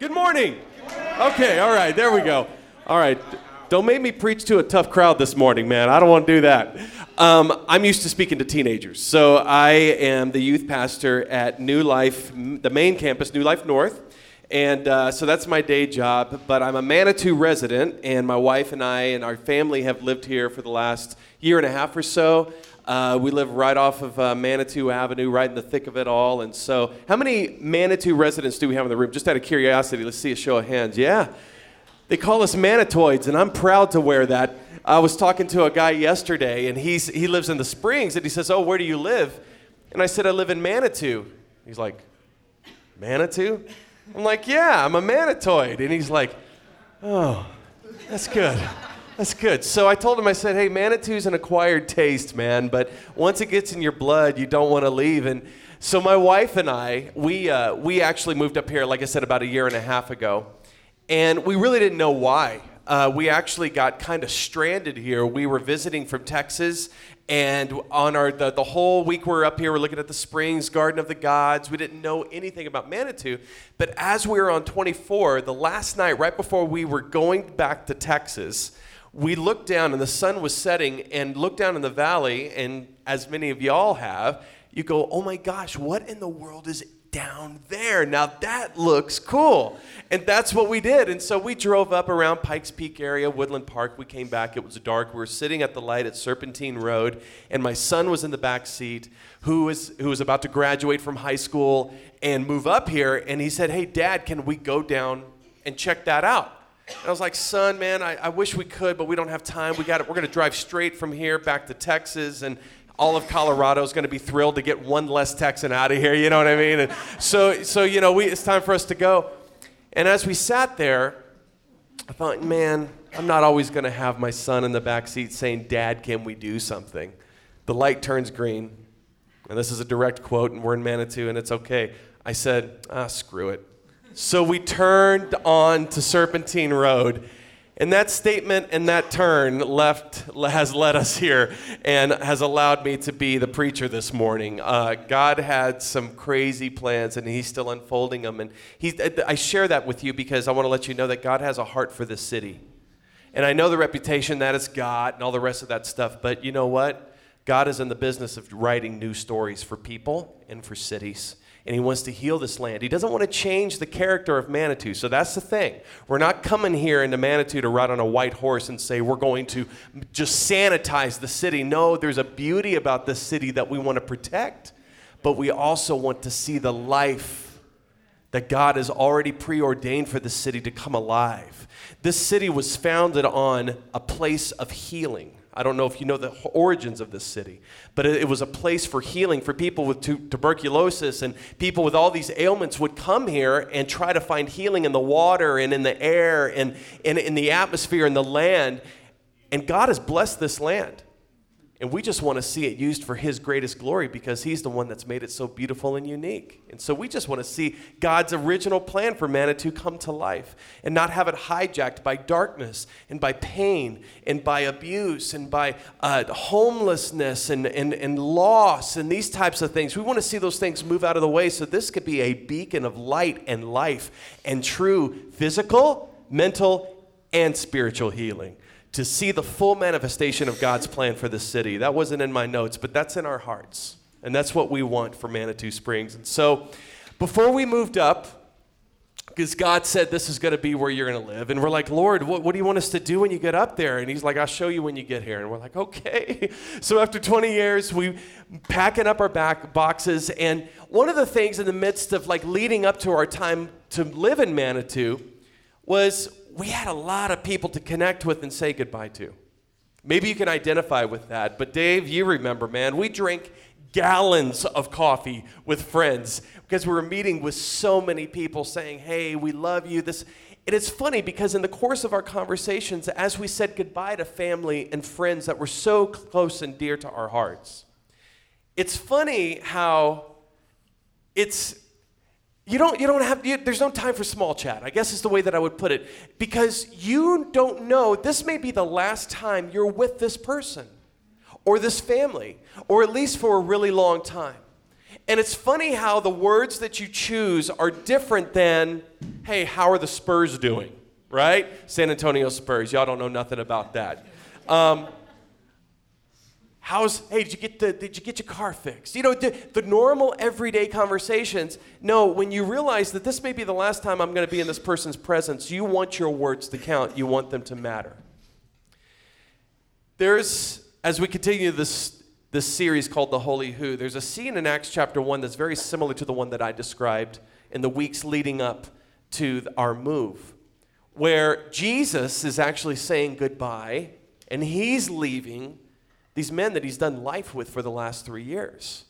Good morning. Okay, all right, there we go. All right, don't make me preach to a tough crowd this morning, man. I don't want to do that. Um, I'm used to speaking to teenagers, so I am the youth pastor at New Life, the main campus, New Life North. And uh, so that's my day job, but I'm a Manitou resident, and my wife and I and our family have lived here for the last year and a half or so. Uh, we live right off of uh, Manitou Avenue, right in the thick of it all. And so, how many Manitou residents do we have in the room? Just out of curiosity, let's see a show of hands. Yeah. They call us Manitoids, and I'm proud to wear that. I was talking to a guy yesterday, and he's, he lives in the Springs, and he says, Oh, where do you live? And I said, I live in Manitou. He's like, Manitou? I'm like, Yeah, I'm a Manitoid. And he's like, Oh, that's good. That's good. So I told him, I said, hey, Manitou's an acquired taste, man, but once it gets in your blood, you don't want to leave. And so my wife and I, we, uh, we actually moved up here, like I said, about a year and a half ago. And we really didn't know why. Uh, we actually got kind of stranded here. We were visiting from Texas, and on our the, the whole week we are up here, we're looking at the Springs, Garden of the Gods. We didn't know anything about Manitou, but as we were on 24, the last night, right before we were going back to Texas, we looked down and the sun was setting and looked down in the valley and as many of y'all have you go oh my gosh what in the world is down there? Now that looks cool. And that's what we did. And so we drove up around pikes peak area woodland park. We came back. It was dark. We were sitting at the light at serpentine road and my son was in the back seat who was who was about to graduate from high school and move up here. And he said hey dad can we go down and check that out and I was like, son, man, I, I wish we could, but we don't have time. We got it. We're going to drive straight from here back to Texas, and all of Colorado is going to be thrilled to get one less Texan out of here. You know what I mean? And so, so you know, we, it's time for us to go. And as we sat there, I thought, man, I'm not always going to have my son in the back seat saying, "Dad, can we do something?" The light turns green, and this is a direct quote, and we're in Manitou, and it's okay. I said, "Ah, screw it." So we turned on to Serpentine Road. And that statement and that turn left has led us here and has allowed me to be the preacher this morning. Uh, God had some crazy plans and He's still unfolding them. And he, I share that with you because I want to let you know that God has a heart for this city. And I know the reputation that it's got and all the rest of that stuff, but you know what? God is in the business of writing new stories for people and for cities and he wants to heal this land. He doesn't want to change the character of Manitou. So that's the thing. We're not coming here into Manitou to ride on a white horse and say we're going to just sanitize the city. No, there's a beauty about this city that we want to protect, but we also want to see the life that God has already preordained for the city to come alive. This city was founded on a place of healing. I don't know if you know the origins of this city, but it, was a place for healing for people with tu- tuberculosis and people with all these ailments would come here and try to find healing in the water and in the air and, and in the atmosphere and the land. And God has blessed this land. And we just want to see it used for His greatest glory because He's the one that's made it so beautiful and unique. And so we just want to see God's original plan for Manitou come to life and not have it hijacked by darkness and by pain and by abuse and by uh, homelessness and, and, and loss and these types of things. We want to see those things move out of the way so this could be a beacon of light and life and true physical, mental, and spiritual healing to see the full manifestation of God's plan for the city. That wasn't in my notes, but that's in our hearts. And that's what we want for Manitou Springs. And so before we moved up, because God said this is going to be where you're going to live. And we're like, Lord, what, what do you want us to do when you get up there? And He's like, I'll show you when you get here. And we're like, okay. So after 20 years, we packing up our back boxes. And one of the things in the midst of like leading up to our time to live in Manitou was we had a lot of people to connect with and say goodbye to. Maybe you can identify with that. But Dave, you remember, man, we drank gallons of coffee with friends because we were meeting with so many people saying, hey, we love you. This and it's funny because in the course of our conversations, as we said goodbye to family and friends that were so close and dear to our hearts, it's funny how it's you don't, you don't have, you, there's no time for small chat, I guess is the way that I would put it. Because you don't know, this may be the last time you're with this person or this family, or at least for a really long time. And it's funny how the words that you choose are different than, hey, how are the Spurs doing? Right? San Antonio Spurs. Y'all don't know nothing about that. Um, how's, hey, did you get, the, did you get your car fixed? You know, the, the normal everyday conversations. No, when you realize that this may be the last time I'm going to be in this person's presence, you want your words to count, you want them to matter. There's, as we continue this this series called The Holy Who. There's a scene in Acts chapter 1 that's very similar to the one that I described in the weeks leading up to our move, where Jesus is actually saying goodbye and he's leaving these men that he's done life with for the last three years.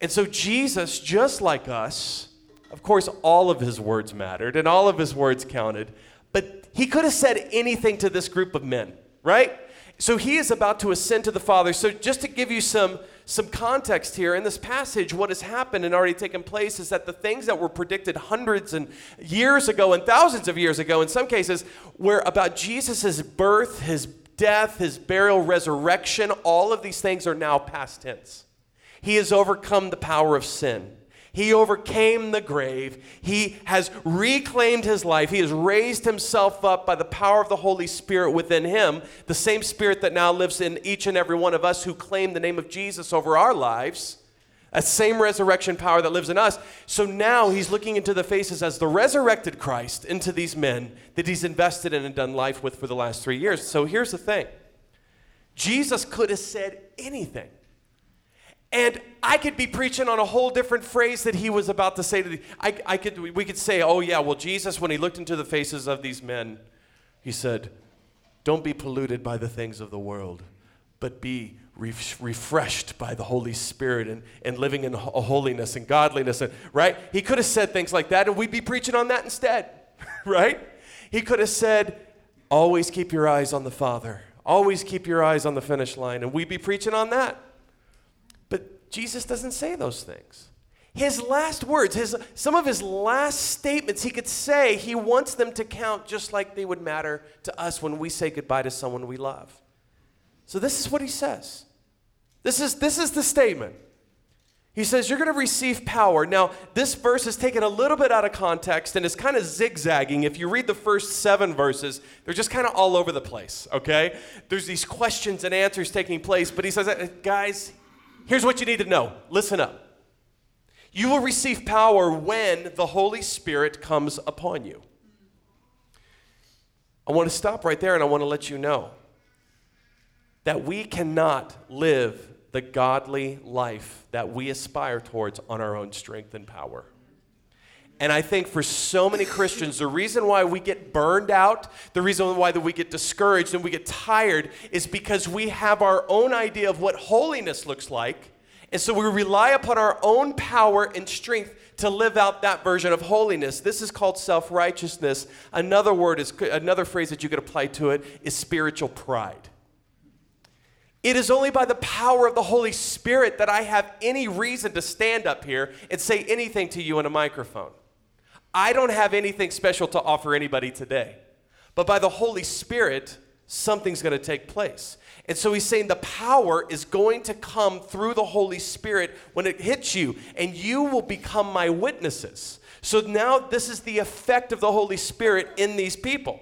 And so, Jesus, just like us, of course, all of his words mattered and all of his words counted, but he could have said anything to this group of men, right? So he is about to ascend to the Father. So just to give you some some context here in this passage, what has happened and already taken place is that the things that were predicted hundreds and years ago and thousands of years ago, in some cases, were about Jesus' birth, his death, his burial, resurrection, all of these things are now past tense. He has overcome the power of sin. He overcame the grave. He has reclaimed his life. He has raised himself up by the power of the Holy Spirit within him, the same Spirit that now lives in each and every one of us who claim the name of Jesus over our lives. That same resurrection power that lives in us. So now he's looking into the faces as the resurrected Christ into these men that he's invested in and done life with for the last three years. So here's the thing Jesus could have said anything. And I could be preaching on a whole different phrase that he was about to say to the. I, I could, we could say, oh, yeah, well, Jesus, when he looked into the faces of these men, he said, Don't be polluted by the things of the world, but be refreshed by the Holy Spirit and, and living in holiness and godliness. And, right? He could have said things like that, and we'd be preaching on that instead, right? He could have said, Always keep your eyes on the Father, always keep your eyes on the finish line, and we'd be preaching on that. But Jesus doesn't say those things. His last words, his, some of his last statements he could say, he wants them to count just like they would matter to us when we say goodbye to someone we love. So this is what he says. This is, this is the statement. He says, You're going to receive power. Now, this verse is taken a little bit out of context and is kind of zigzagging. If you read the first seven verses, they're just kind of all over the place, okay? There's these questions and answers taking place, but he says, uh, Guys, Here's what you need to know listen up. You will receive power when the Holy Spirit comes upon you. I want to stop right there and I want to let you know that we cannot live the godly life that we aspire towards on our own strength and power. And I think for so many Christians, the reason why we get burned out, the reason why that we get discouraged and we get tired is because we have our own idea of what holiness looks like. And so we rely upon our own power and strength to live out that version of holiness. This is called self-righteousness. Another word is another phrase that you could apply to it is spiritual pride. It is only by the power of the Holy Spirit that I have any reason to stand up here and say anything to you in a microphone. I don't have anything special to offer anybody today. But by the Holy Spirit, something's going to take place. And so he's saying the power is going to come through the Holy Spirit when it hits you, and you will become my witnesses. So now this is the effect of the Holy Spirit in these people.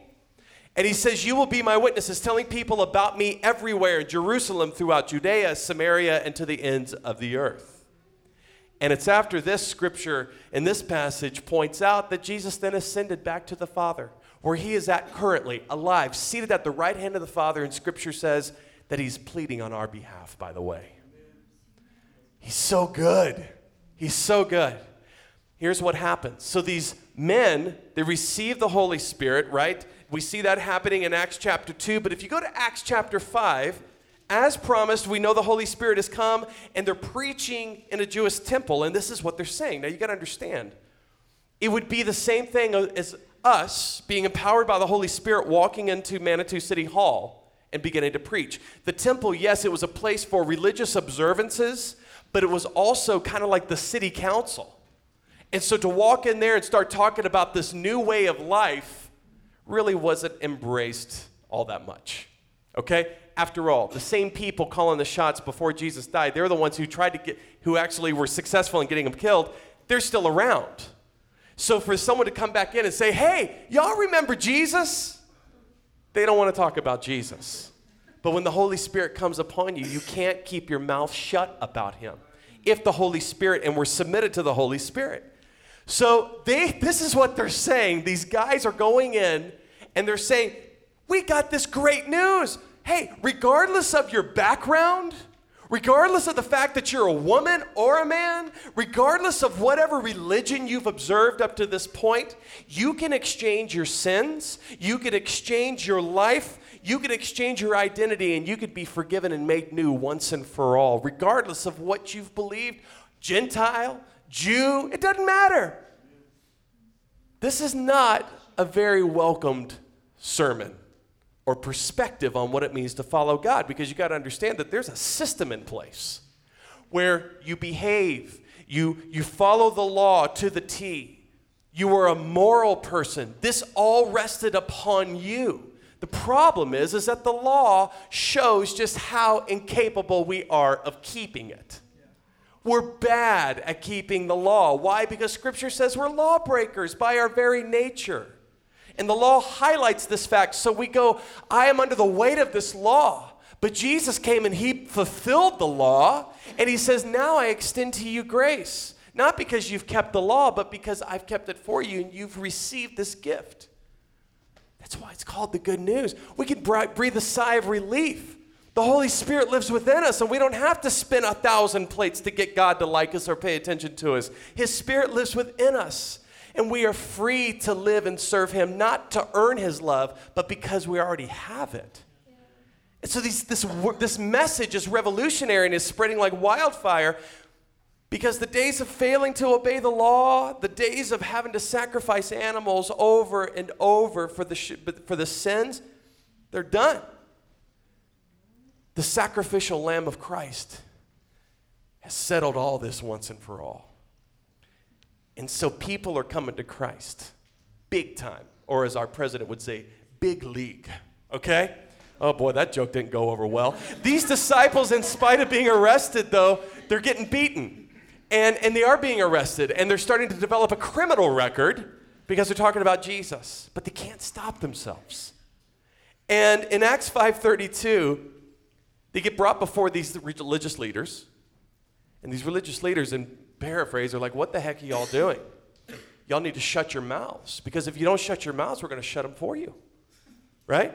And he says, You will be my witnesses, telling people about me everywhere in Jerusalem, throughout Judea, Samaria, and to the ends of the earth. And it's after this scripture in this passage points out that Jesus then ascended back to the Father, where he is at currently, alive, seated at the right hand of the Father. And scripture says that he's pleading on our behalf, by the way. He's so good. He's so good. Here's what happens. So these men, they receive the Holy Spirit, right? We see that happening in Acts chapter 2. But if you go to Acts chapter 5, as promised, we know the Holy Spirit has come and they're preaching in a Jewish temple, and this is what they're saying. Now, you got to understand, it would be the same thing as us being empowered by the Holy Spirit walking into Manitou City Hall and beginning to preach. The temple, yes, it was a place for religious observances, but it was also kind of like the city council. And so to walk in there and start talking about this new way of life really wasn't embraced all that much. Okay? After all, the same people calling the shots before Jesus died, they're the ones who tried to get, who actually were successful in getting him killed, they're still around. So for someone to come back in and say, hey, y'all remember Jesus? They don't want to talk about Jesus. But when the Holy Spirit comes upon you, you can't keep your mouth shut about him. If the Holy Spirit, and we're submitted to the Holy Spirit. So they, this is what they're saying. These guys are going in and they're saying, We got this great news. Hey, regardless of your background, regardless of the fact that you're a woman or a man, regardless of whatever religion you've observed up to this point, you can exchange your sins, you can exchange your life, you can exchange your identity, and you could be forgiven and made new once and for all, regardless of what you've believed Gentile, Jew, it doesn't matter. This is not a very welcomed sermon or perspective on what it means to follow God because you got to understand that there's a system in place where you behave, you, you follow the law to the T. You are a moral person. This all rested upon you. The problem is, is that the law shows just how incapable we are of keeping it. We're bad at keeping the law. Why? Because Scripture says we're lawbreakers by our very nature. And the law highlights this fact. So we go, I am under the weight of this law. But Jesus came and he fulfilled the law. And he says, Now I extend to you grace. Not because you've kept the law, but because I've kept it for you and you've received this gift. That's why it's called the good news. We can breathe a sigh of relief the Holy Spirit lives within us, and we don't have to spin a thousand plates to get God to like us or pay attention to us. His Spirit lives within us, and we are free to live and serve Him, not to earn His love, but because we already have it. And so these, this, this message is revolutionary and is spreading like wildfire because the days of failing to obey the law, the days of having to sacrifice animals over and over for the, for the sins, they're done. The sacrificial Lamb of Christ has settled all this once and for all. And so people are coming to Christ big time, or as our president would say, big league. Okay? Oh boy, that joke didn't go over well. These disciples, in spite of being arrested, though, they're getting beaten. And, and they are being arrested, and they're starting to develop a criminal record because they're talking about Jesus. But they can't stop themselves. And in Acts 5:32, they get brought before these religious leaders, and these religious leaders, in paraphrase, are like, What the heck are y'all doing? Y'all need to shut your mouths, because if you don't shut your mouths, we're going to shut them for you. Right?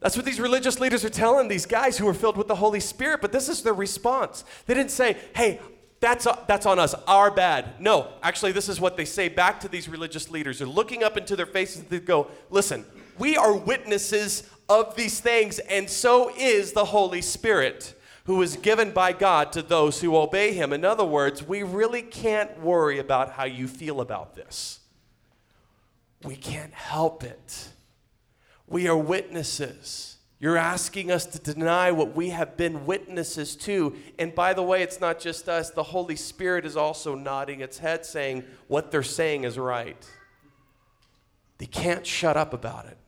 That's what these religious leaders are telling these guys who are filled with the Holy Spirit, but this is their response. They didn't say, Hey, that's, that's on us, our bad. No, actually, this is what they say back to these religious leaders. They're looking up into their faces and they go, Listen, we are witnesses of these things, and so is the Holy Spirit, who is given by God to those who obey Him. In other words, we really can't worry about how you feel about this. We can't help it. We are witnesses. You're asking us to deny what we have been witnesses to. And by the way, it's not just us, the Holy Spirit is also nodding its head, saying what they're saying is right. They can't shut up about it.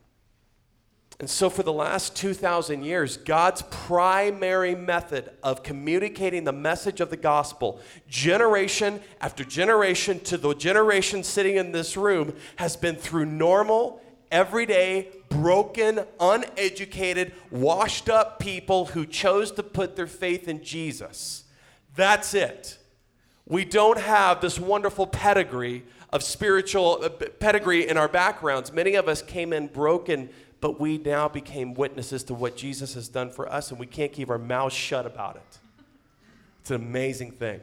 And so, for the last 2,000 years, God's primary method of communicating the message of the gospel, generation after generation to the generation sitting in this room, has been through normal, everyday, broken, uneducated, washed up people who chose to put their faith in Jesus. That's it. We don't have this wonderful pedigree of spiritual uh, pedigree in our backgrounds. Many of us came in broken but we now became witnesses to what Jesus has done for us, and we can't keep our mouths shut about it. It's an amazing thing.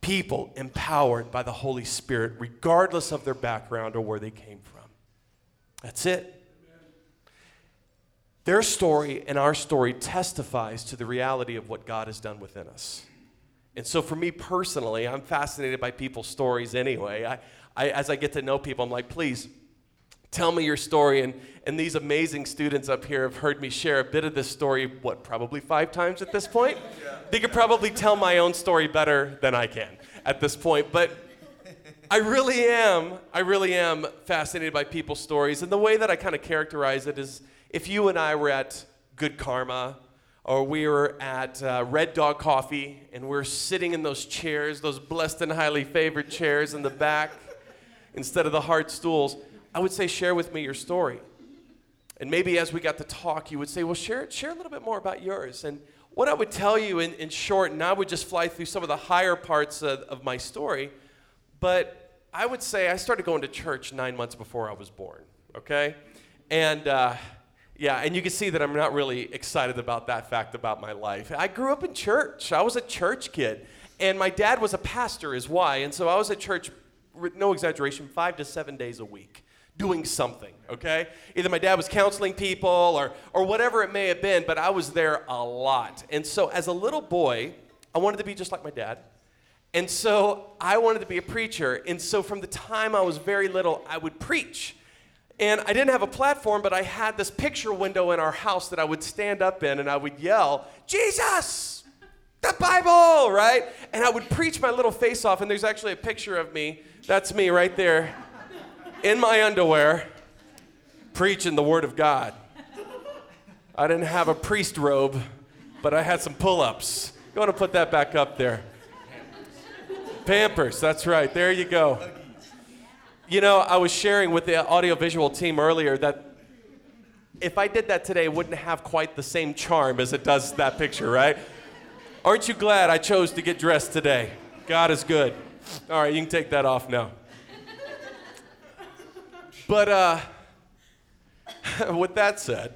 People empowered by the Holy Spirit, regardless of their background or where they came from. That's it. Their story and our story testifies to the reality of what God has done within us. And so, for me personally, I'm fascinated by people's stories anyway. I, I, as I get to know people, I'm like, please tell me your story. And, and these amazing students up here have heard me share a bit of this story, what, probably five times at this point? Yeah. They could probably tell my own story better than I can at this point. But I really am, I really am fascinated by people's stories. And the way that I kind of characterize it is if you and I were at Good Karma, or we were at uh, Red Dog Coffee, and we're sitting in those chairs, those blessed and highly favored chairs in the back, instead of the hard stools, I would say, share with me your story. And maybe as we got to talk, you would say, well, share, share a little bit more about yours. And what I would tell you in, in short, and I would just fly through some of the higher parts of, of my story, but I would say I started going to church nine months before I was born, okay? And uh, yeah, and you can see that I'm not really excited about that fact about my life. I grew up in church, I was a church kid. And my dad was a pastor, is why. And so I was at church, no exaggeration, five to seven days a week doing something, okay? Either my dad was counseling people or, or whatever it may have been, but I was there a lot. And so as a little boy, I wanted to be just like my dad. And so I wanted to be a preacher. And so from the time I was very little, I would preach. And I didn't have a platform, but I had this picture window in our house that I would stand up in and I would yell, Jesus! The Bible, right? And I would preach my little face off, and there's actually a picture of me. That's me right there in my underwear preaching the Word of God. I didn't have a priest robe, but I had some pull ups. You want to put that back up there? Pampers, that's right. There you go. You know, I was sharing with the audiovisual team earlier that if I did that today, it wouldn't have quite the same charm as it does that picture, right? Aren't you glad I chose to get dressed today? God is good. All right, you can take that off now. But uh, with that said,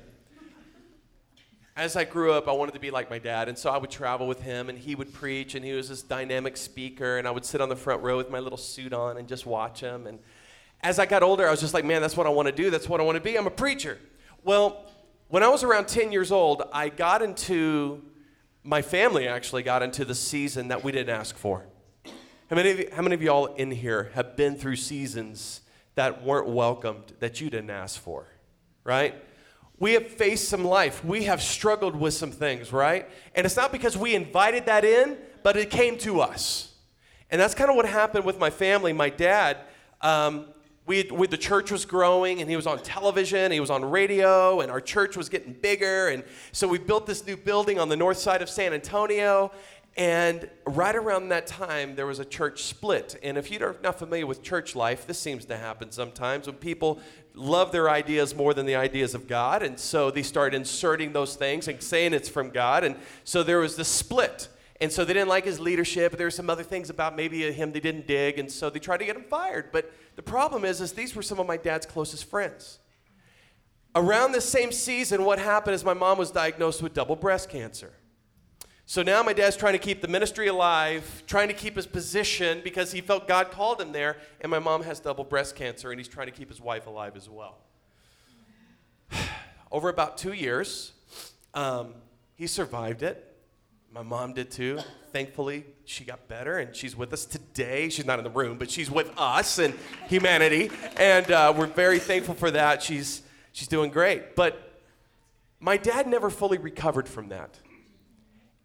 as I grew up, I wanted to be like my dad, and so I would travel with him, and he would preach, and he was this dynamic speaker, and I would sit on the front row with my little suit on and just watch him. And as I got older, I was just like, man, that's what I want to do. That's what I want to be. I'm a preacher. Well, when I was around 10 years old, I got into, my family actually got into the season that we didn't ask for. How many of you, how many of y'all in here have been through seasons that weren't welcomed that you didn't ask for, right? We have faced some life. We have struggled with some things, right? And it's not because we invited that in, but it came to us. And that's kind of what happened with my family. My dad, um, we, we, the church was growing and he was on television, he was on radio, and our church was getting bigger. And so we built this new building on the north side of San Antonio. And right around that time, there was a church split. And if you're not familiar with church life, this seems to happen sometimes when people love their ideas more than the ideas of God. And so they start inserting those things and saying it's from God. And so there was this split. And so they didn't like his leadership. There were some other things about maybe him they didn't dig. And so they tried to get him fired. But the problem is, is these were some of my dad's closest friends. Around the same season, what happened is my mom was diagnosed with double breast cancer. So now my dad's trying to keep the ministry alive, trying to keep his position because he felt God called him there, and my mom has double breast cancer, and he's trying to keep his wife alive as well. Over about two years, um, he survived it. My mom did too. Thankfully, she got better, and she's with us today. She's not in the room, but she's with us and humanity, and uh, we're very thankful for that. She's she's doing great. But my dad never fully recovered from that.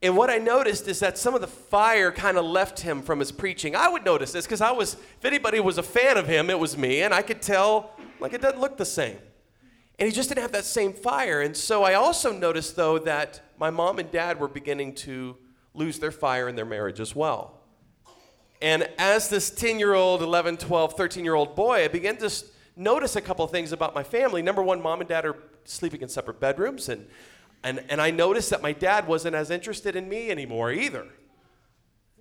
And what I noticed is that some of the fire kind of left him from his preaching. I would notice this because I was, if anybody was a fan of him, it was me, and I could tell, like, it doesn't look the same. And he just didn't have that same fire. And so I also noticed, though, that my mom and dad were beginning to lose their fire in their marriage as well. And as this 10 year old, 11, 12, 13 year old boy, I began to notice a couple things about my family. Number one, mom and dad are sleeping in separate bedrooms, and and, and I noticed that my dad wasn't as interested in me anymore either.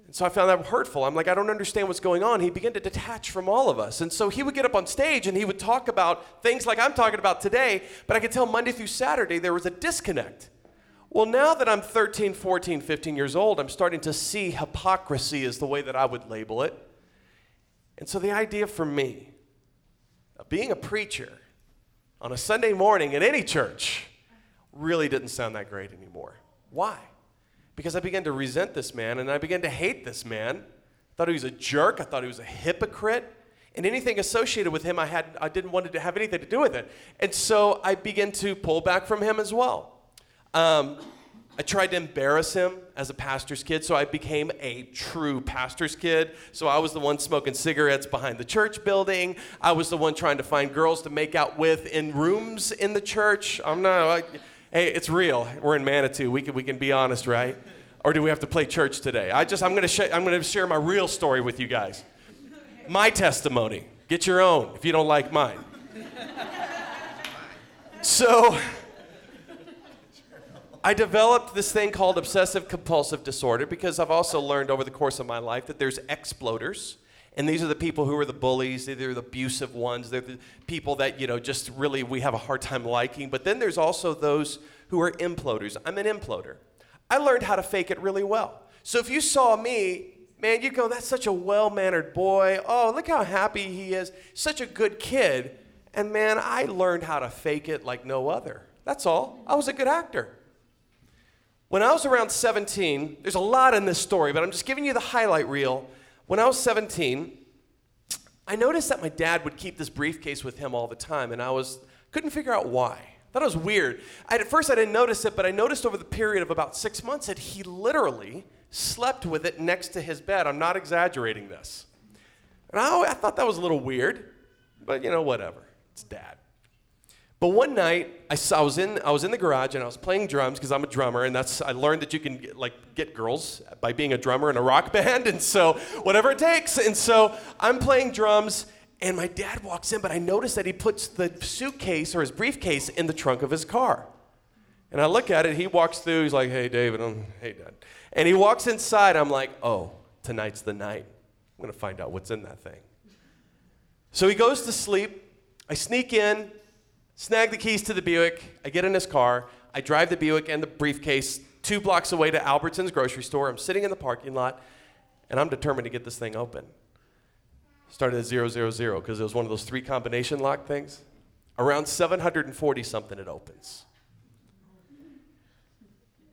And so I found that hurtful. I'm like, I don't understand what's going on. He began to detach from all of us. And so he would get up on stage and he would talk about things like I'm talking about today, but I could tell Monday through Saturday there was a disconnect. Well, now that I'm 13, 14, 15 years old, I'm starting to see hypocrisy is the way that I would label it. And so the idea for me of being a preacher on a Sunday morning in any church really didn't sound that great anymore. Why? Because I began to resent this man and I began to hate this man. I thought he was a jerk. I thought he was a hypocrite. And anything associated with him, I, had, I didn't want to have anything to do with it. And so I began to pull back from him as well. Um, I tried to embarrass him as a pastor's kid, so I became a true pastor's kid. So I was the one smoking cigarettes behind the church building. I was the one trying to find girls to make out with in rooms in the church. I'm not. I, Hey, it's real. We're in Manitou. We can, we can be honest, right? Or do we have to play church today? I just, I'm going to sh- I'm going to share my real story with you guys. My testimony. Get your own if you don't like mine. So, I developed this thing called obsessive compulsive disorder because I've also learned over the course of my life that there's exploders. And these are the people who are the bullies, they're the abusive ones, they're the people that, you know, just really we have a hard time liking. But then there's also those who are imploders. I'm an imploder. I learned how to fake it really well. So if you saw me, man, you go, that's such a well mannered boy. Oh, look how happy he is. Such a good kid. And man, I learned how to fake it like no other. That's all. I was a good actor. When I was around 17, there's a lot in this story, but I'm just giving you the highlight reel. When I was 17, I noticed that my dad would keep this briefcase with him all the time, and I was couldn't figure out why. It was weird. I, at first, I didn't notice it, but I noticed over the period of about six months that he literally slept with it next to his bed. I'm not exaggerating this. And I, I thought that was a little weird, but you know, whatever. It's dad. But one night, I, saw, I, was in, I was in the garage and I was playing drums because I'm a drummer, and that's I learned that you can get, like get girls by being a drummer in a rock band, and so whatever it takes. And so I'm playing drums, and my dad walks in, but I notice that he puts the suitcase or his briefcase in the trunk of his car. And I look at it, he walks through, he's like, "Hey, David, I'm, hey, Dad," and he walks inside. I'm like, "Oh, tonight's the night. I'm gonna find out what's in that thing." So he goes to sleep. I sneak in snag the keys to the Buick. I get in his car. I drive the Buick and the briefcase two blocks away to Albertsons grocery store. I'm sitting in the parking lot, and I'm determined to get this thing open. Started at 000 because it was one of those three combination lock things. Around 740 something, it opens.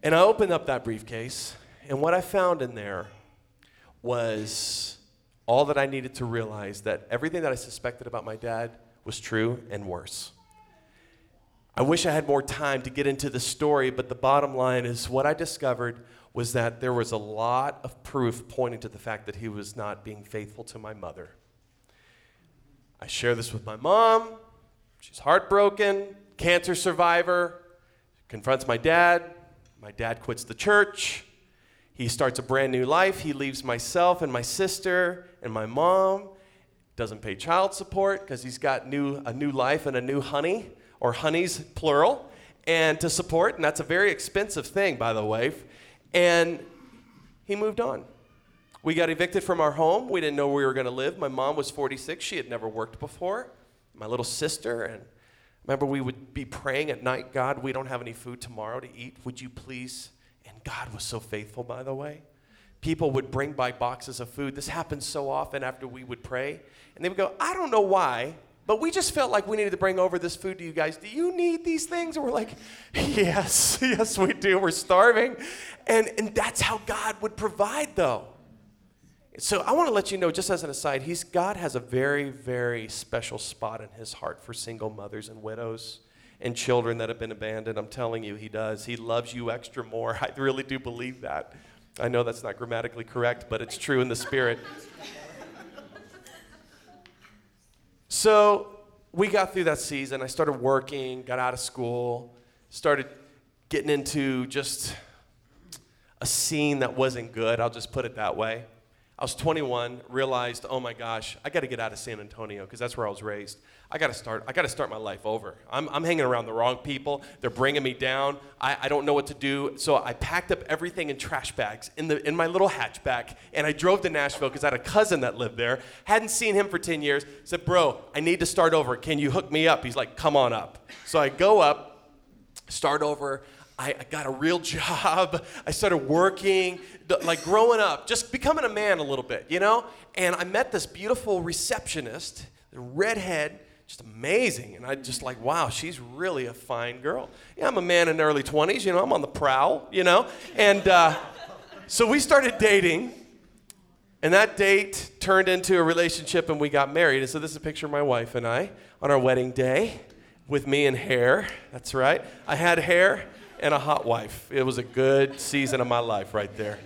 And I opened up that briefcase, and what I found in there was all that I needed to realize that everything that I suspected about my dad was true and worse. I wish I had more time to get into the story, but the bottom line is what I discovered was that there was a lot of proof pointing to the fact that he was not being faithful to my mother. I share this with my mom. She's heartbroken, cancer survivor, confronts my dad. My dad quits the church. He starts a brand new life. He leaves myself and my sister and my mom. Doesn't pay child support because he's got new, a new life and a new honey or honeys, plural, and to support, and that's a very expensive thing, by the way. And he moved on. We got evicted from our home. We didn't know where we were going to live. My mom was 46. She had never worked before. My little sister, and remember, we would be praying at night God, we don't have any food tomorrow to eat. Would you please? And God was so faithful, by the way. People would bring by boxes of food. This happened so often after we would pray. And they would go, I don't know why, but we just felt like we needed to bring over this food to you guys. Do you need these things? And we're like, yes, yes, we do. We're starving. And, and that's how God would provide, though. So I want to let you know, just as an aside, he's, God has a very, very special spot in his heart for single mothers and widows and children that have been abandoned. I'm telling you, he does. He loves you extra more. I really do believe that. I know that's not grammatically correct, but it's true in the spirit. So we got through that season. I started working, got out of school, started getting into just a scene that wasn't good. I'll just put it that way. I was 21, realized, oh my gosh, I got to get out of San Antonio because that's where I was raised. I got to start. I got to start my life over. I'm, I'm hanging around the wrong people. They're bringing me down. I, I don't know what to do. So I packed up everything in trash bags in the in my little hatchback, and I drove to Nashville because I had a cousin that lived there. Hadn't seen him for 10 years. Said, bro, I need to start over. Can you hook me up? He's like, come on up. So I go up, start over. I, I got a real job. I started working, like growing up, just becoming a man a little bit, you know? And I met this beautiful receptionist, redhead, just amazing. And I just like, wow, she's really a fine girl. Yeah, I'm a man in the early 20s, you know, I'm on the prowl, you know? And uh, so we started dating. And that date turned into a relationship and we got married. And so this is a picture of my wife and I on our wedding day with me and hair. That's right. I had hair and a hot wife. It was a good season of my life right there.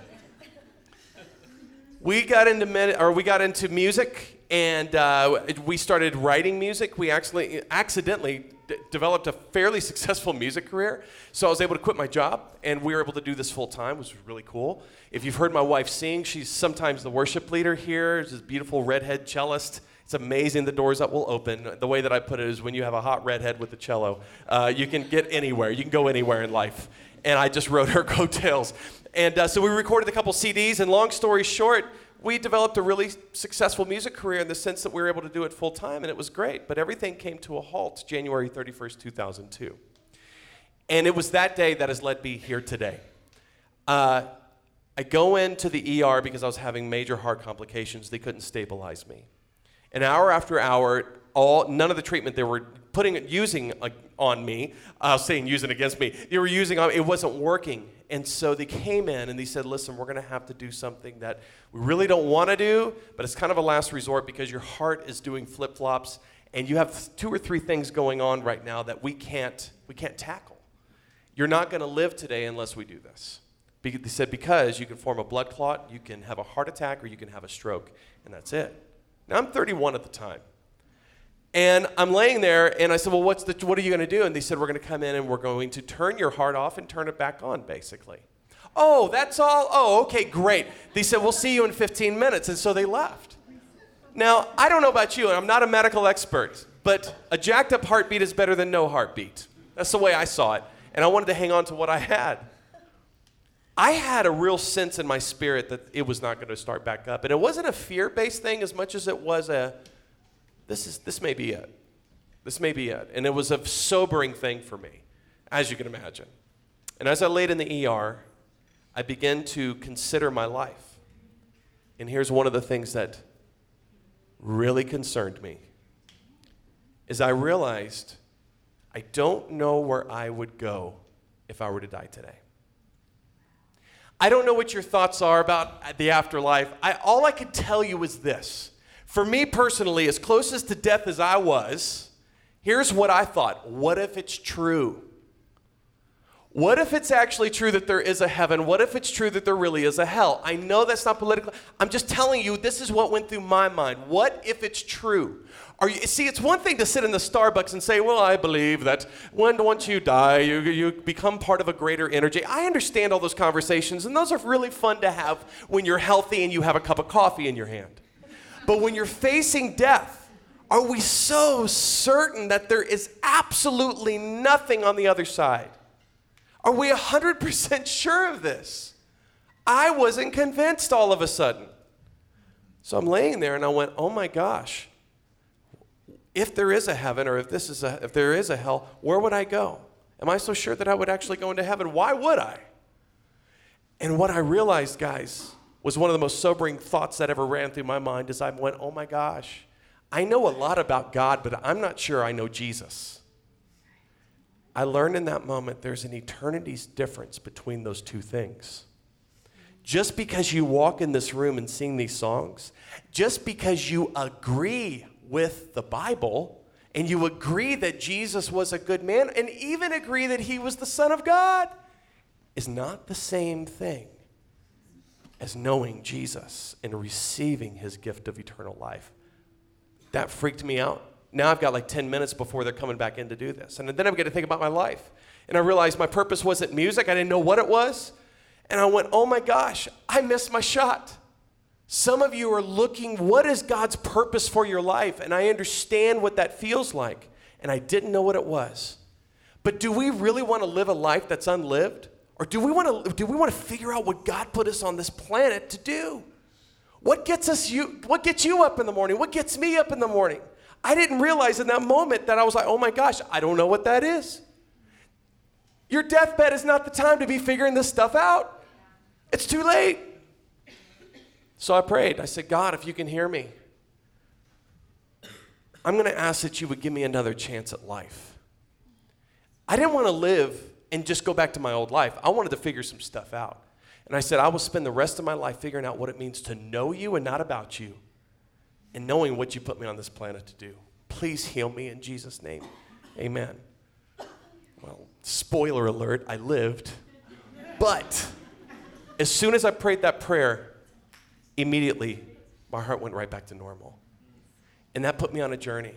We got into or we got into music and uh, we started writing music. We actually accidentally d- developed a fairly successful music career. So I was able to quit my job, and we were able to do this full time, which was really cool. If you've heard my wife sing, she's sometimes the worship leader here. She's this beautiful redhead cellist. It's amazing the doors that will open. The way that I put it is when you have a hot redhead with a cello, uh, you can get anywhere. You can go anywhere in life. And I just wrote her coattails. And uh, so we recorded a couple CDs, and long story short, we developed a really successful music career in the sense that we were able to do it full time, and it was great. But everything came to a halt January 31st, 2002. And it was that day that has led me here today. Uh, I go into the ER because I was having major heart complications. They couldn't stabilize me. And hour after hour, all none of the treatment they were putting using uh, on me, was saying using against me, they were using on it wasn't working. And so they came in and they said, listen, we're going to have to do something that we really don't want to do, but it's kind of a last resort because your heart is doing flip flops and you have two or three things going on right now that we can't, we can't tackle. You're not going to live today unless we do this. They said, because you can form a blood clot, you can have a heart attack, or you can have a stroke, and that's it. Now, I'm 31 at the time. And I'm laying there, and I said, Well, what's the, what are you going to do? And they said, We're going to come in and we're going to turn your heart off and turn it back on, basically. Oh, that's all? Oh, okay, great. They said, We'll see you in 15 minutes. And so they left. Now, I don't know about you, and I'm not a medical expert, but a jacked up heartbeat is better than no heartbeat. That's the way I saw it. And I wanted to hang on to what I had. I had a real sense in my spirit that it was not going to start back up. And it wasn't a fear based thing as much as it was a this, is, this may be it. This may be it. And it was a sobering thing for me, as you can imagine. And as I laid in the ER, I began to consider my life. And here's one of the things that really concerned me is I realized I don't know where I would go if I were to die today. I don't know what your thoughts are about the afterlife. I, all I can tell you is this for me personally, as closest to death as I was, here's what I thought what if it's true? What if it's actually true that there is a heaven? What if it's true that there really is a hell? I know that's not political. I'm just telling you, this is what went through my mind. What if it's true? Are you, see, it's one thing to sit in the Starbucks and say, well, I believe that when once you die, you, you become part of a greater energy. I understand all those conversations, and those are really fun to have when you're healthy and you have a cup of coffee in your hand. But when you're facing death, are we so certain that there is absolutely nothing on the other side? Are we 100% sure of this? I wasn't convinced all of a sudden. So I'm laying there and I went, "Oh my gosh. If there is a heaven or if this is a if there is a hell, where would I go? Am I so sure that I would actually go into heaven? Why would I?" And what I realized, guys, was one of the most sobering thoughts that ever ran through my mind as I went, oh my gosh, I know a lot about God, but I'm not sure I know Jesus. I learned in that moment there's an eternity's difference between those two things. Just because you walk in this room and sing these songs, just because you agree with the Bible, and you agree that Jesus was a good man, and even agree that he was the Son of God, is not the same thing as knowing Jesus and receiving his gift of eternal life. That freaked me out. Now I've got like 10 minutes before they're coming back in to do this. And then I'm going to think about my life. And I realized my purpose wasn't music, I didn't know what it was. And I went, oh my gosh, I missed my shot. Some of you are looking, what is God's purpose for your life? And I understand what that feels like. And I didn't know what it was. But do we really want to live a life that's unlived? Or do we want to do we want to figure out what God put us on this planet to do? What gets us you what gets you up in the morning? What gets me up in the morning? I didn't realize in that moment that I was like, "Oh my gosh, I don't know what that is." Your deathbed is not the time to be figuring this stuff out. It's too late. So I prayed. I said, "God, if you can hear me, I'm going to ask that you would give me another chance at life." I didn't want to live and just go back to my old life. I wanted to figure some stuff out. And I said, I will spend the rest of my life figuring out what it means to know you and not about you, and knowing what you put me on this planet to do. Please heal me in Jesus' name. Amen. Well, spoiler alert, I lived. But as soon as I prayed that prayer, immediately my heart went right back to normal. And that put me on a journey.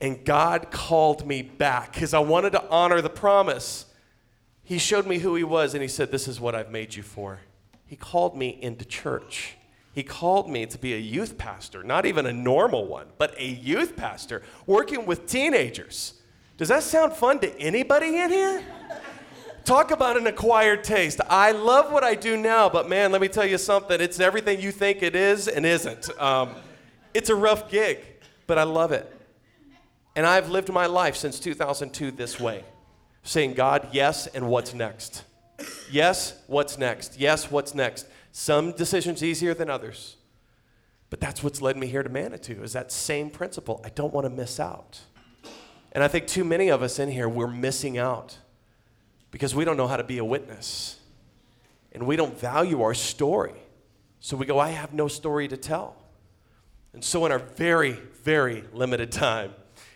And God called me back because I wanted to honor the promise. He showed me who He was and He said, This is what I've made you for. He called me into church. He called me to be a youth pastor, not even a normal one, but a youth pastor working with teenagers. Does that sound fun to anybody in here? Talk about an acquired taste. I love what I do now, but man, let me tell you something. It's everything you think it is and isn't. Um, it's a rough gig, but I love it. And I've lived my life since 2002 this way saying, God, yes, and what's next? Yes, what's next? Yes, what's next? Some decisions easier than others. But that's what's led me here to Manitou, is that same principle. I don't want to miss out. And I think too many of us in here, we're missing out because we don't know how to be a witness. And we don't value our story. So we go, I have no story to tell. And so, in our very, very limited time,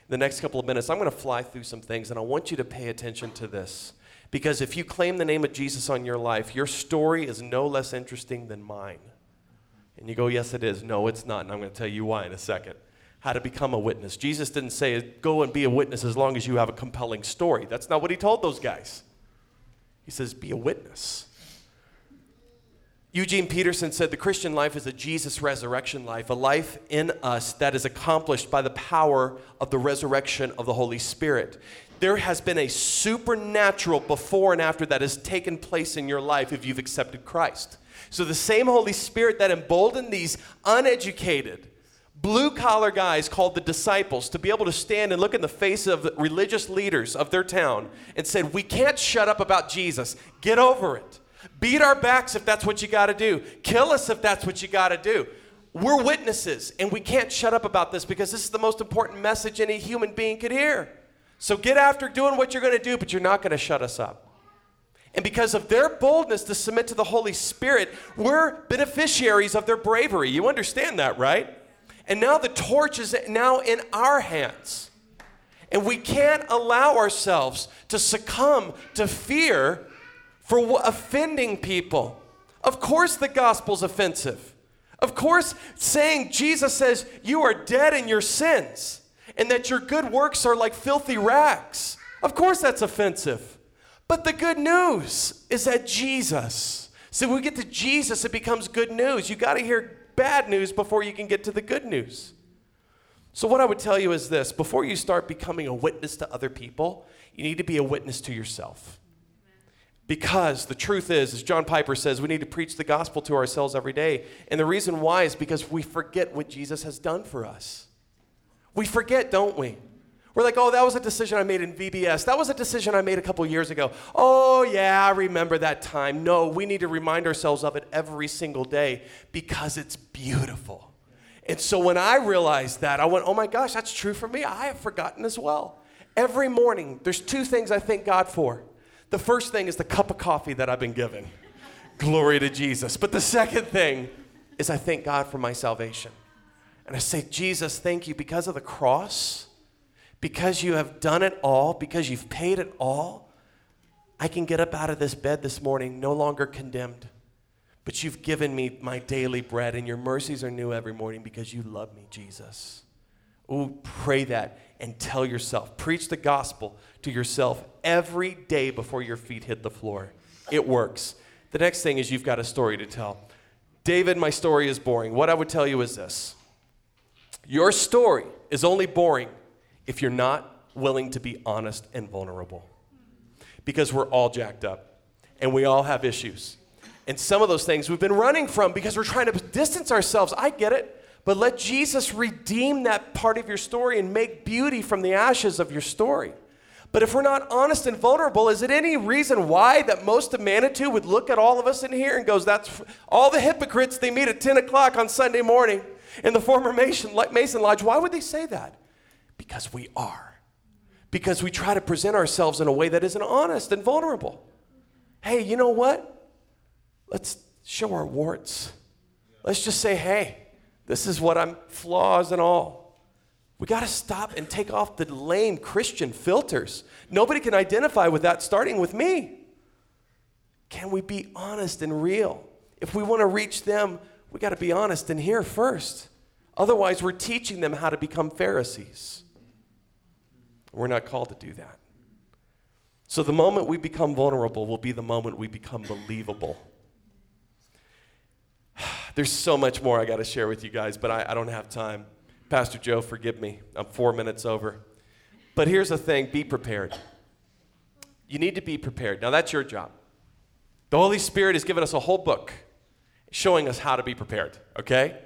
the next couple of minutes, I'm going to fly through some things, and I want you to pay attention to this. Because if you claim the name of Jesus on your life, your story is no less interesting than mine. And you go, Yes, it is. No, it's not. And I'm going to tell you why in a second. How to become a witness. Jesus didn't say, Go and be a witness as long as you have a compelling story. That's not what he told those guys. He says, Be a witness. Eugene Peterson said the Christian life is a Jesus resurrection life, a life in us that is accomplished by the power of the resurrection of the Holy Spirit there has been a supernatural before and after that has taken place in your life if you've accepted Christ. So the same Holy Spirit that emboldened these uneducated, blue collar guys called the disciples to be able to stand and look in the face of the religious leaders of their town and said, We can't shut up about Jesus. Get over it. Beat our backs if that's what you got to do. Kill us if that's what you got to do. We're witnesses, and we can't shut up about this because this is the most important message any human being could hear. So get after doing what you're going to do, but you're not going to shut us up. And because of their boldness to submit to the Holy Spirit, we're beneficiaries of their bravery. You understand that, right? And now the torch is now in our hands. And we can't allow ourselves to succumb to fear for offending people. Of course, the gospel's offensive. Of course, saying Jesus says, You are dead in your sins and that your good works are like filthy rags. Of course, that's offensive. But the good news is that Jesus, so when we get to Jesus, it becomes good news. You got to hear bad news before you can get to the good news. So, what I would tell you is this before you start becoming a witness to other people, you need to be a witness to yourself. Because the truth is, as John Piper says, we need to preach the gospel to ourselves every day. And the reason why is because we forget what Jesus has done for us. We forget, don't we? We're like, oh, that was a decision I made in VBS. That was a decision I made a couple years ago. Oh, yeah, I remember that time. No, we need to remind ourselves of it every single day because it's beautiful. And so when I realized that, I went, oh my gosh, that's true for me. I have forgotten as well. Every morning, there's two things I thank God for. The first thing is the cup of coffee that I've been given. Glory to Jesus. But the second thing is I thank God for my salvation. And I say, Jesus, thank you because of the cross, because you have done it all, because you've paid it all. I can get up out of this bed this morning no longer condemned, but you've given me my daily bread, and your mercies are new every morning because you love me, Jesus. Oh, pray that and tell yourself. Preach the gospel to yourself every day before your feet hit the floor. It works. The next thing is you've got a story to tell. David, my story is boring. What I would tell you is this your story is only boring if you're not willing to be honest and vulnerable. Because we're all jacked up and we all have issues. And some of those things we've been running from because we're trying to distance ourselves. I get it. But let Jesus redeem that part of your story and make beauty from the ashes of your story. But if we're not honest and vulnerable, is it any reason why that most of Manitou would look at all of us in here and goes, that's all the hypocrites, they meet at 10 o'clock on Sunday morning in the former Mason, Mason Lodge. Why would they say that? Because we are. Because we try to present ourselves in a way that isn't honest and vulnerable. Hey, you know what? Let's show our warts. Let's just say, hey, this is what I'm, flaws and all. We got to stop and take off the lame Christian filters. Nobody can identify with that, starting with me. Can we be honest and real? If we want to reach them, we got to be honest and here first. Otherwise, we're teaching them how to become Pharisees. We're not called to do that. So the moment we become vulnerable will be the moment we become believable. There's so much more I got to share with you guys, but I, I don't have time. Pastor Joe, forgive me. I'm four minutes over. But here's the thing be prepared. You need to be prepared. Now, that's your job. The Holy Spirit has given us a whole book showing us how to be prepared, okay?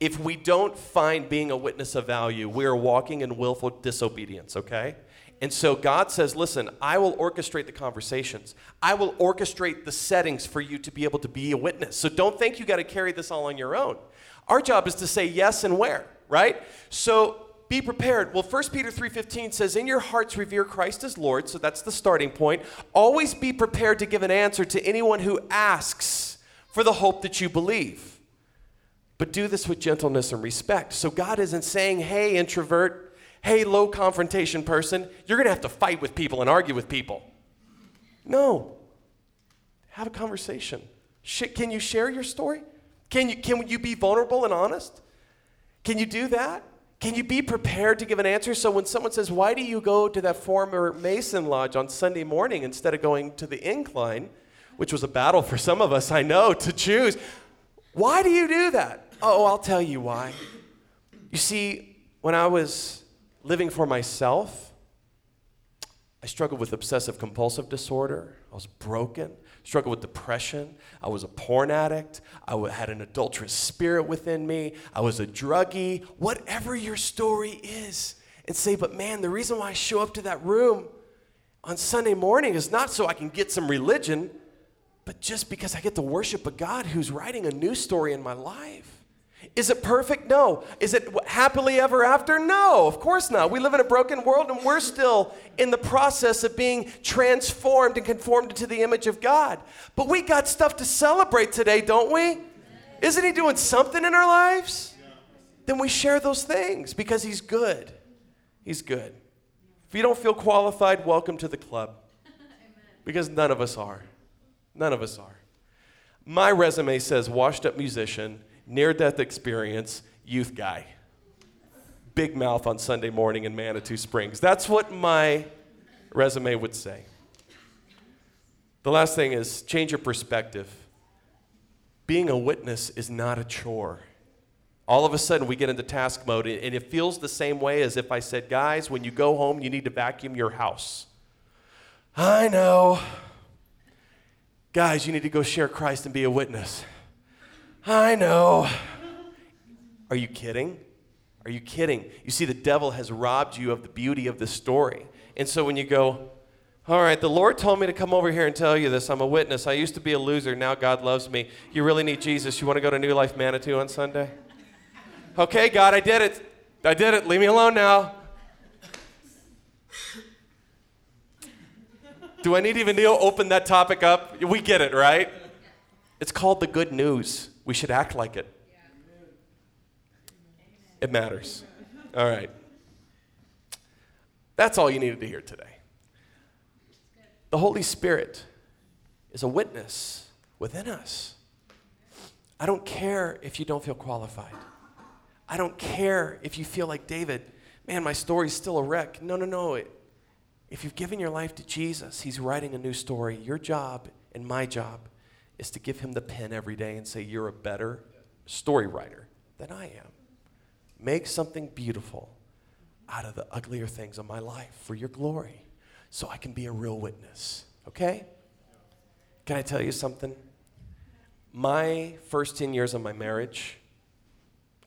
If we don't find being a witness of value, we are walking in willful disobedience, okay? And so God says, listen, I will orchestrate the conversations. I will orchestrate the settings for you to be able to be a witness. So don't think you got to carry this all on your own. Our job is to say yes and where, right? So be prepared. Well, 1 Peter 3:15 says, "In your hearts revere Christ as Lord." So that's the starting point. Always be prepared to give an answer to anyone who asks for the hope that you believe. But do this with gentleness and respect. So God isn't saying, "Hey, introvert, hey, low confrontation person, you're going to have to fight with people and argue with people." No. Have a conversation. Can you share your story? Can you, can you be vulnerable and honest? Can you do that? Can you be prepared to give an answer? So when someone says, Why do you go to that former Mason Lodge on Sunday morning instead of going to the incline, which was a battle for some of us, I know, to choose? Why do you do that? Oh, I'll tell you why. You see, when I was living for myself, I struggled with obsessive compulsive disorder. I was broken struggled with depression. I was a porn addict. I had an adulterous spirit within me. I was a druggie. Whatever your story is, and say, but man, the reason why I show up to that room on Sunday morning is not so I can get some religion, but just because I get to worship a God who's writing a new story in my life. Is it perfect? No. Is it happily ever after? No, of course not. We live in a broken world and we're still in the process of being transformed and conformed to the image of God. But we got stuff to celebrate today, don't we? Isn't He doing something in our lives? Then we share those things because He's good. He's good. If you don't feel qualified, welcome to the club. Because none of us are. None of us are. My resume says washed up musician near death experience, youth guy. Big mouth on Sunday morning in Manitou Springs. That's what my resume would say. The last thing is change your perspective. Being a witness is not a chore. All of a sudden, we get into task mode, and it feels the same way as if I said, Guys, when you go home, you need to vacuum your house. I know. Guys, you need to go share Christ and be a witness. I know. Are you kidding? Are you kidding? You see, the devil has robbed you of the beauty of the story. And so when you go, all right, the Lord told me to come over here and tell you this. I'm a witness. I used to be a loser. Now God loves me. You really need Jesus. You want to go to New Life Manitou on Sunday? Okay, God, I did it. I did it. Leave me alone now. Do I need even to open that topic up? We get it, right? It's called the good news. We should act like it. It matters. All right. That's all you needed to hear today. The Holy Spirit is a witness within us. I don't care if you don't feel qualified. I don't care if you feel like David, man, my story's still a wreck. No, no, no. if you've given your life to Jesus, He's writing a new story. Your job and my job is to give him the pen every day and say, You're a better story writer than I am. Make something beautiful out of the uglier things of my life for your glory so I can be a real witness. Okay? Can I tell you something? My first 10 years of my marriage,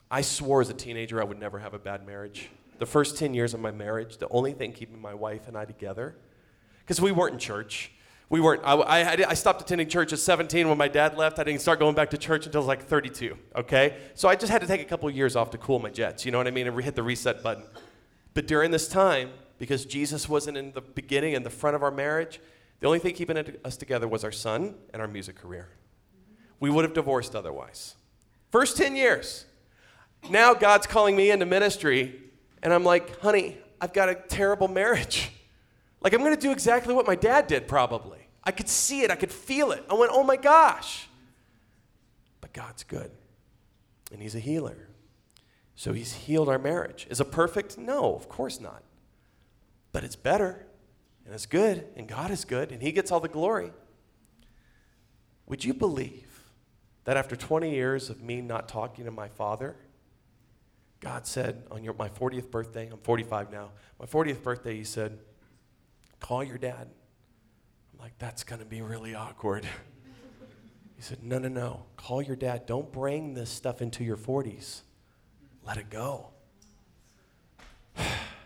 I swore as a teenager I would never have a bad marriage. The first 10 years of my marriage, the only thing keeping my wife and I together, because we weren't in church, we weren't, I, I, I, stopped attending church at 17 when my dad left. I didn't start going back to church until I was like 32, okay? So I just had to take a couple of years off to cool my jets, you know what I mean? And hit the reset button. But during this time, because Jesus wasn't in the beginning and the front of our marriage, the only thing keeping us together was our son and our music career. We would have divorced otherwise. First 10 years. Now God's calling me into ministry, and I'm like, honey, I've got a terrible marriage. Like, I'm going to do exactly what my dad did, probably. I could see it, I could feel it. I went, oh my gosh. But God's good, and He's a healer. So He's healed our marriage. Is it perfect? No, of course not. but it's better and it's good and God is good and He gets all the glory. Would you believe that after 20 years of me not talking to my father, God said on your, my 40th birthday, I'm 45 now, my 40th birthday, He said, call your dad. Like, that's going to be really awkward. He said, no, no, no. Call your dad. Don't bring this stuff into your 40s. Let it go.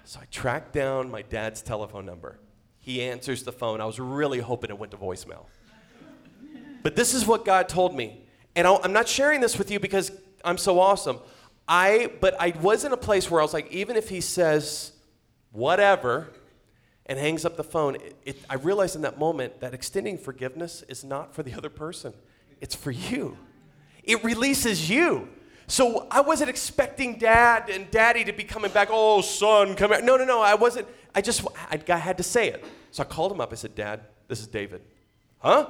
So I tracked down my dad's telephone number. He answers the phone. I was really hoping it went to voicemail. But this is what God told me. And I'm not sharing this with you because I'm so awesome. I but I was in a place where I was like, even if he says whatever and hangs up the phone, it, it, I realized in that moment that extending forgiveness is not for the other person, it's for you. It releases you. So I wasn't expecting dad and daddy to be coming back, oh, son, come here. No, no, no, I wasn't. I just, I, I had to say it. So I called him up. I said, Dad, this is David. Huh?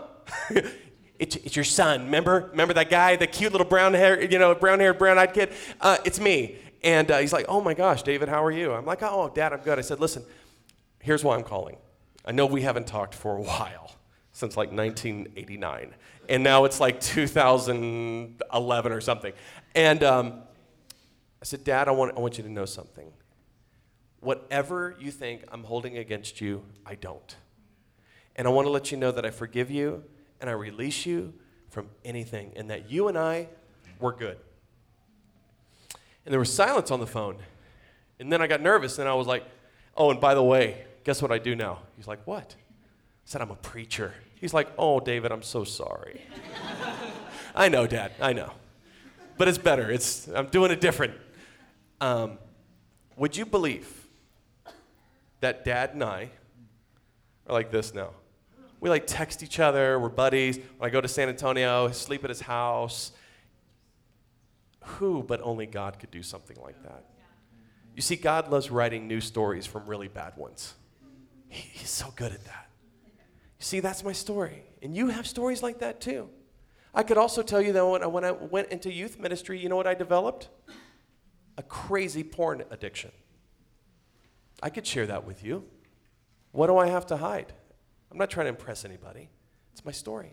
it's, it's your son. Remember? Remember that guy, the cute little brown hair, you know, brown haired, brown eyed kid? Uh, it's me. And uh, he's like, oh my gosh, David, how are you? I'm like, oh, dad, I'm good. I said, listen, here's why I'm calling. I know we haven't talked for a while, since like 1989. And now it's like 2011 or something. And um, I said, Dad, I want, I want you to know something. Whatever you think I'm holding against you, I don't. And I want to let you know that I forgive you and I release you from anything, and that you and I were good. And there was silence on the phone. And then I got nervous and I was like, oh, and by the way, guess what I do now? He's like, what? I said, I'm a preacher. He's like, oh, David, I'm so sorry. I know, Dad, I know but it's better. It's, I'm doing it different. Um, would you believe that dad and I are like this now? We like text each other, we're buddies. When I go to San Antonio, sleep at his house. Who but only God could do something like that? You see, God loves writing new stories from really bad ones. He, he's so good at that. You see, that's my story. And you have stories like that too. I could also tell you that when I, when I went into youth ministry, you know what I developed? A crazy porn addiction. I could share that with you. What do I have to hide? I'm not trying to impress anybody. It's my story.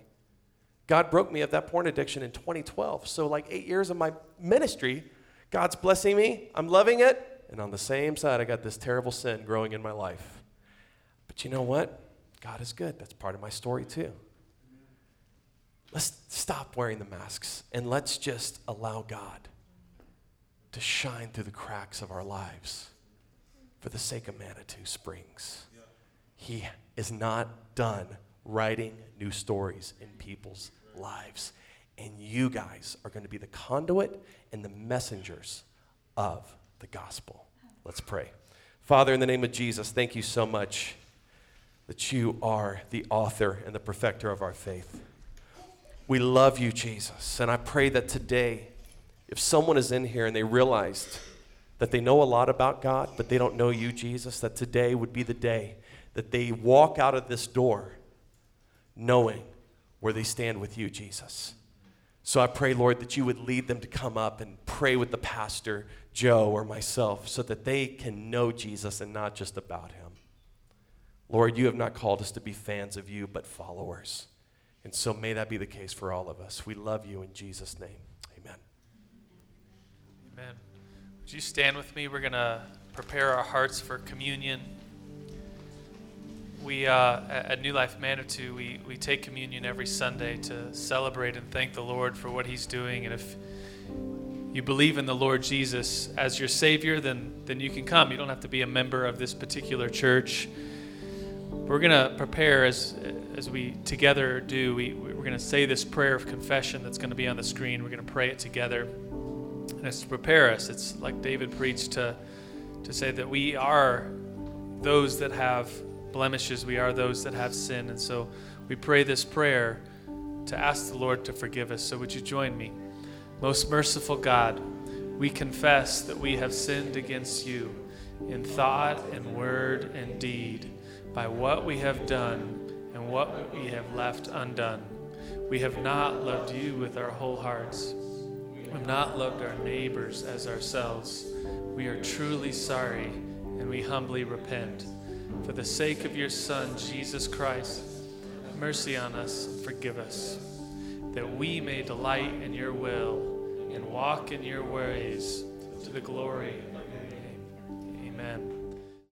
God broke me of that porn addiction in 2012. So, like eight years of my ministry, God's blessing me. I'm loving it. And on the same side, I got this terrible sin growing in my life. But you know what? God is good. That's part of my story, too. Let's stop wearing the masks and let's just allow God to shine through the cracks of our lives for the sake of Manitou Springs. He is not done writing new stories in people's lives. And you guys are going to be the conduit and the messengers of the gospel. Let's pray. Father, in the name of Jesus, thank you so much that you are the author and the perfecter of our faith. We love you, Jesus. And I pray that today, if someone is in here and they realized that they know a lot about God, but they don't know you, Jesus, that today would be the day that they walk out of this door knowing where they stand with you, Jesus. So I pray, Lord, that you would lead them to come up and pray with the pastor, Joe, or myself, so that they can know Jesus and not just about him. Lord, you have not called us to be fans of you, but followers. And so may that be the case for all of us. We love you in Jesus' name. Amen. Amen. Would you stand with me? We're going to prepare our hearts for communion. We, uh, at New Life Manitou, we, we take communion every Sunday to celebrate and thank the Lord for what He's doing. And if you believe in the Lord Jesus as your Savior, then, then you can come. You don't have to be a member of this particular church. We're going to prepare as as we together do. We, we're going to say this prayer of confession that's going to be on the screen. We're going to pray it together. And it's to prepare us. It's like David preached to, to say that we are those that have blemishes, we are those that have sin. And so we pray this prayer to ask the Lord to forgive us. So would you join me? Most merciful God, we confess that we have sinned against you in thought and word and deed by what we have done and what we have left undone. We have not loved you with our whole hearts. We have not loved our neighbors as ourselves. We are truly sorry and we humbly repent. for the sake of your Son, Jesus Christ, mercy on us and forgive us, that we may delight in your will and walk in your ways to the glory